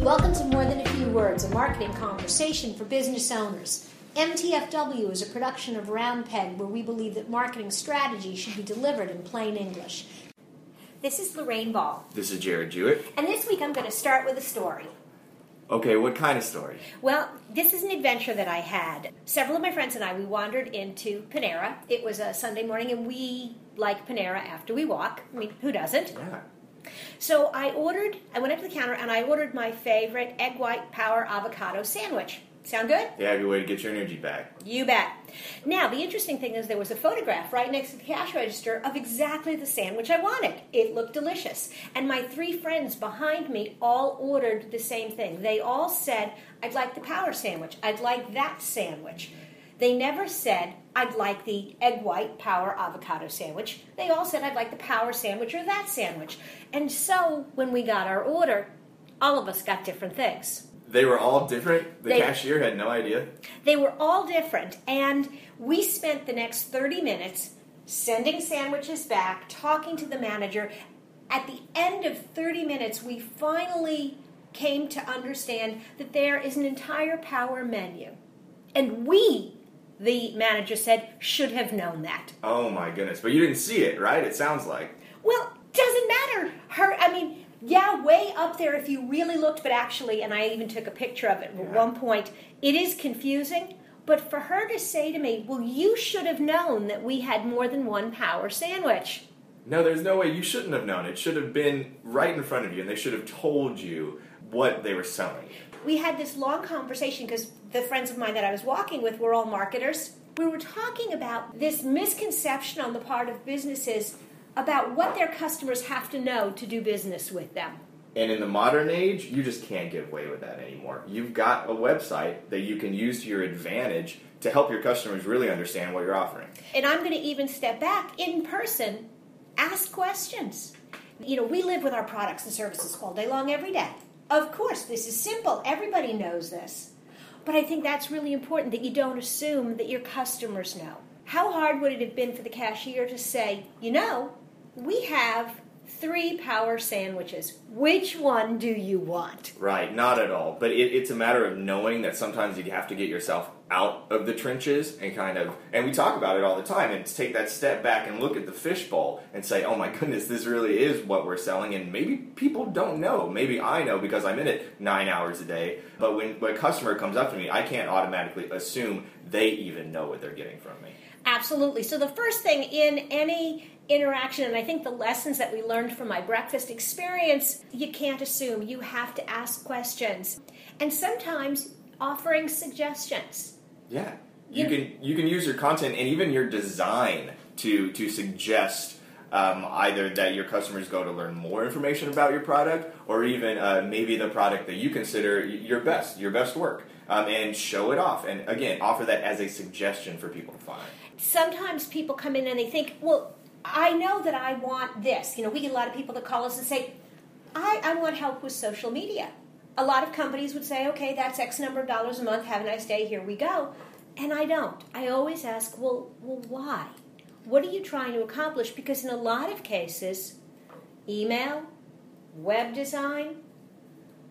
Welcome to More Than a Few Words, a marketing conversation for business owners. MTFW is a production of Round Peg where we believe that marketing strategy should be delivered in plain English. This is Lorraine Ball, This is Jared Jewett. and this week I'm going to start with a story. Okay, what kind of story? Well, this is an adventure that I had. Several of my friends and I, we wandered into Panera. It was a Sunday morning, and we like Panera after we walk. I mean, who doesn't? Yeah. So I ordered, I went up to the counter and I ordered my favorite egg white power avocado sandwich. Sound good? Yeah, good way to get your energy back. You bet. Now, the interesting thing is there was a photograph right next to the cash register of exactly the sandwich I wanted. It looked delicious. And my three friends behind me all ordered the same thing. They all said, I'd like the power sandwich. I'd like that sandwich. They never said, I'd like the egg white power avocado sandwich. They all said, I'd like the power sandwich or that sandwich. And so when we got our order, all of us got different things. They were all different. The They- cashier had no idea. They were all different, and we spent the next 30 minutes sending sandwiches back, talking to the manager. At the end of 30 minutes, we finally came to understand that there is an entire power menu. And we, the manager said, should have known that. Oh my goodness. But you didn't see it, right? It sounds like. Well, doesn't matter. Her, I mean, yeah, way up there if you really looked, but actually, and I even took a picture of it at one point, it is confusing. But for her to say to me, well, you should have known that we had more than one power sandwich. No, there's no way you shouldn't have known. It should have been right in front of you, and they should have told you what they were selling. We had this long conversation because the friends of mine that I was walking with were all marketers. We were talking about this misconception on the part of businesses about what their customers have to know to do business with them. And in the modern age, you just can't get away with that anymore. You've got a website that you can use to your advantage to help your customers really understand what you're offering. And I'm going to even step back in person, ask questions. You know, we live with our products and services all day long, every day. Of course, this is simple. Everybody knows this. But I think that's really important that you don't assume that your customers know. How hard would it have been for the cashier to say, you know, we have three power sandwiches. Which one do you want? Right, not at all. But it, it's a matter of knowing that sometimes you have to get yourself out of the trenches and kind of, and we talk about it all the time, and take that step back and look at the fishbowl and say, oh my goodness, this really is what we're selling. And maybe people don't know. Maybe I know because I'm in it nine hours a day. But when, when a customer comes up to me, I can't automatically assume they even know what they're getting from me. Absolutely. So, the first thing in any interaction, and I think the lessons that we learned from my breakfast experience, you can't assume. You have to ask questions. And sometimes offering suggestions. Yeah, you You- can you can use your content and even your design to to suggest um, either that your customers go to learn more information about your product, or even uh, maybe the product that you consider your best your best work, um, and show it off. And again, offer that as a suggestion for people to find. Sometimes people come in and they think, well, I know that I want this. You know, we get a lot of people that call us and say, I, I want help with social media. A lot of companies would say, okay, that's X number of dollars a month. Have a nice day. Here we go. And I don't. I always ask, well, well, why? What are you trying to accomplish? Because in a lot of cases, email, web design,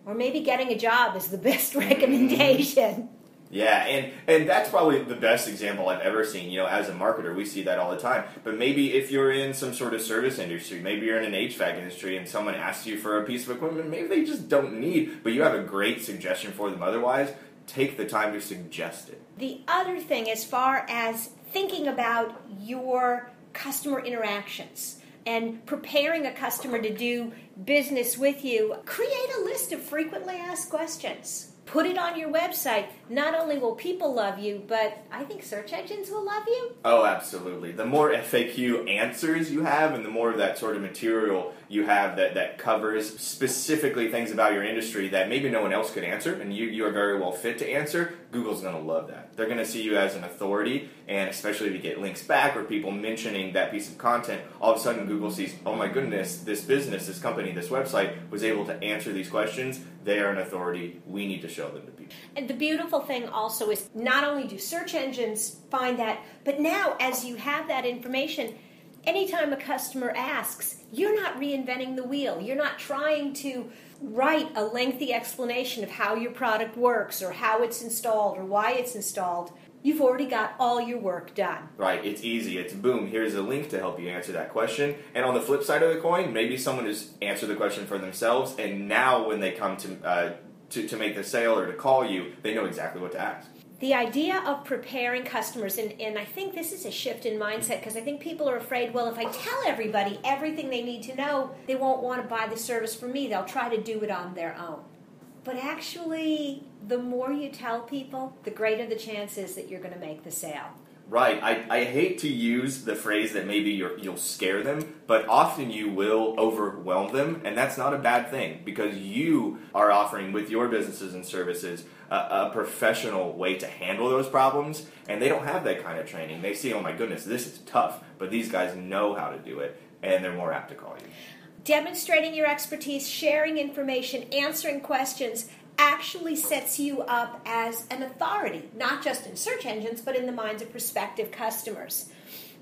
or maybe getting a job is the best recommendation. Yeah, and and that's probably the best example I've ever seen. You know, as a marketer, we see that all the time. But maybe if you're in some sort of service industry, maybe you're in an HVAC industry, and someone asks you for a piece of equipment, maybe they just don't need, but you have a great suggestion for them. Otherwise, take the time to suggest it. The other thing, as far as thinking about your customer interactions and preparing a customer to do business with you, create a list of frequently asked questions. Put it on your website. Not only will people love you, but I think search engines will love you. Oh, absolutely. The more FAQ answers you have, and the more of that sort of material you have that, that covers specifically things about your industry that maybe no one else could answer, and you, you are very well fit to answer, Google's going to love that. They're going to see you as an authority, and especially if you get links back or people mentioning that piece of content, all of a sudden Google sees, oh my goodness, this business, this company, this website was able to answer these questions. They are an authority. We need to show them to people. And the beautiful thing also is not only do search engines find that, but now as you have that information, anytime a customer asks, you're not reinventing the wheel. You're not trying to write a lengthy explanation of how your product works or how it's installed or why it's installed. You've already got all your work done. Right, it's easy. It's boom, here's a link to help you answer that question. And on the flip side of the coin, maybe someone has answered the question for themselves, and now when they come to, uh, to, to make the sale or to call you, they know exactly what to ask the idea of preparing customers, and, and I think this is a shift in mindset because I think people are afraid, well, if I tell everybody everything they need to know, they won't want to buy the service from me. They'll try to do it on their own. But actually, the more you tell people, the greater the chance is that you're going to make the sale. Right. I, I hate to use the phrase that maybe you will scare them, but often you will overwhelm them, and that's not a bad thing because you are offering with your businesses and services a, a, professional way to handle those problems, and they don't have that kind of training. They see, oh my goodness, this is tough, but these guys know how to do it, and they're more apt to call you. Demonstrating your expertise, sharing information, answering questions, actually sets you up as an authority, not just in search engines, but in the minds of prospective customers.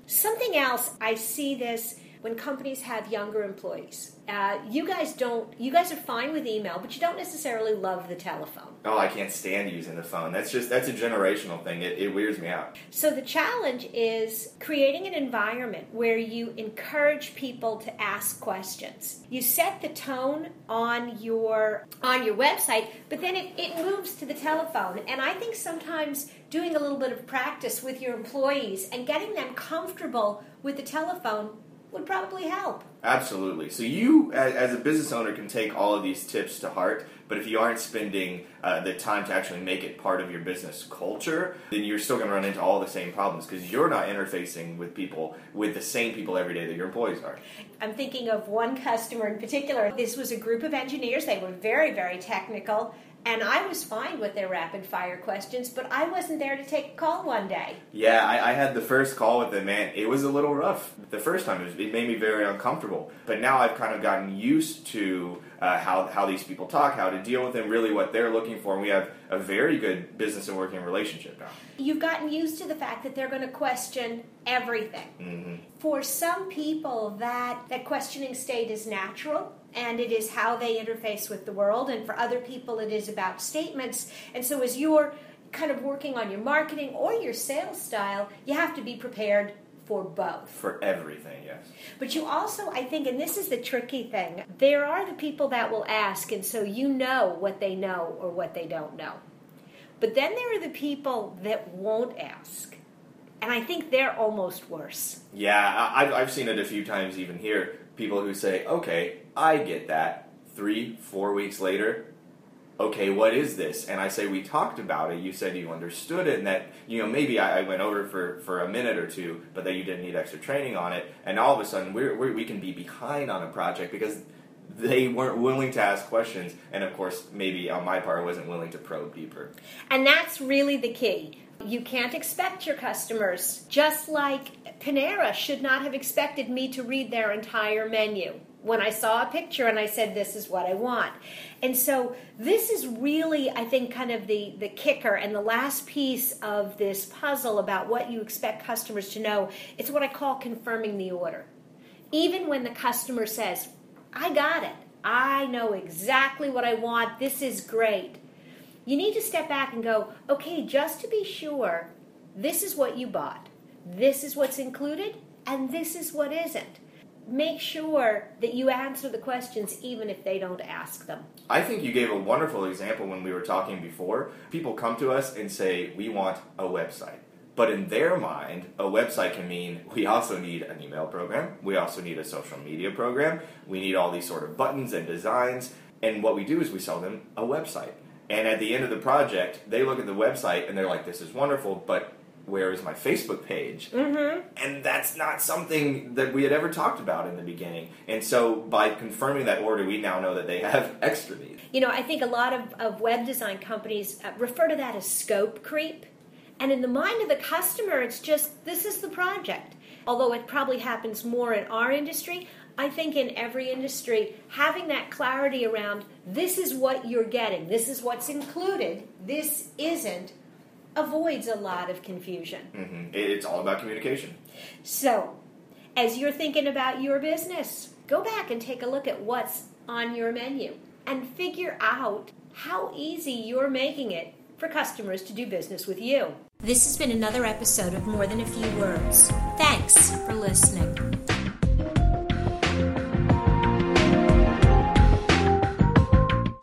Something else, I see this when companies have younger employees. Uh, you guys don't. You guys are fine with email, but you don't necessarily love the telephone. Oh, I can't stand using the phone. That's just that's a generational thing. It, it weirds me out. So the challenge is creating an environment where you encourage people to ask questions. You set the tone on your on your website, but then it, it moves to the telephone. And I think sometimes doing a little bit of practice with your employees and getting them comfortable with the telephone would probably help. Absolutely. So you, as a business owner, can take all of these tips to heart. But if you aren't spending uh, the time to actually make it part of your business culture, then you're still going to run into all the same problems because you're not interfacing with people with the same people every day that your employees are. I'm thinking of one customer in particular. This was a group of engineers. They were very, very technical. And I was fine with their rapid fire questions, but I wasn't there to take a call one day. Yeah, I, I had the first call with them, man. It was a little rough the first time. It, was, it made me very uncomfortable. But now I've kind of gotten used to uh, how, how these people talk, how to deal with them, really what they're looking for. And we have a very good business and working relationship now. You've gotten used to the fact that they're going to question everything. Mm-hmm. For some people, that, that questioning state is natural and it is how they interface with the world. And for other people, it is about statements. And so, as you're kind of working on your marketing or your sales style, you have to be prepared for both. For everything, yes. But you also, I think, and this is the tricky thing, there are the people that will ask, and so you know what they know or what they don't know. But then there are the people that won't ask. And I think they're almost worse. Yeah, I've, I've seen it a few times even here. People who say, okay, I get that. Three, four weeks later, okay, what is this? And I say, we talked about it. You said you understood it, and that you know maybe I, I went over for, for a minute or two, but that you didn't need extra training on it. And all of a sudden, we're, we're, we can be behind on a project because they weren't willing to ask questions, and of course, maybe on my part, I wasn't willing to probe deeper. And that's really the key. You can't expect your customers, just like Panera should not have expected me to read their entire menu when I saw a picture and I said, This is what I want. And so this is really, I think, kind of the, the kicker and the last piece of this puzzle about what you expect customers to know. It's what I call confirming the order. Even when the customer says, I got it, I know exactly what I want, this is great. You need to step back and go, okay, just to be sure, this is what you bought, this is what's included, and this is what isn't make sure that you answer the questions even if they don't ask them. I think you gave a wonderful example when we were talking before. People come to us and say, We want a website. But in their mind, a website can mean we also need an email program, we also need a social media program, we need all these sort of buttons and designs. And what we do is we sell them a website. And at the end of the project, they look at the website and they're like, This is wonderful, but where is my Facebook page? Mm-hmm. And that's not something that we had ever talked about in the beginning. And so by confirming that order, we now know that they have extra needs. You know, I think a lot of, of web design companies uh, refer to that as scope creep. And in the mind of the customer, it's just this is the project. Although it probably happens more in our industry, I think in every industry, having that clarity around this is what you're getting, this is what's included, this isn't, avoids a lot of confusion. Mm-hmm. It's all about communication. So, as you're thinking about your business, go back and take a look at what's on your menu and figure out how easy you're making it for customers to do business with you. This has been another episode of More Than a Few Words. Thanks for listening.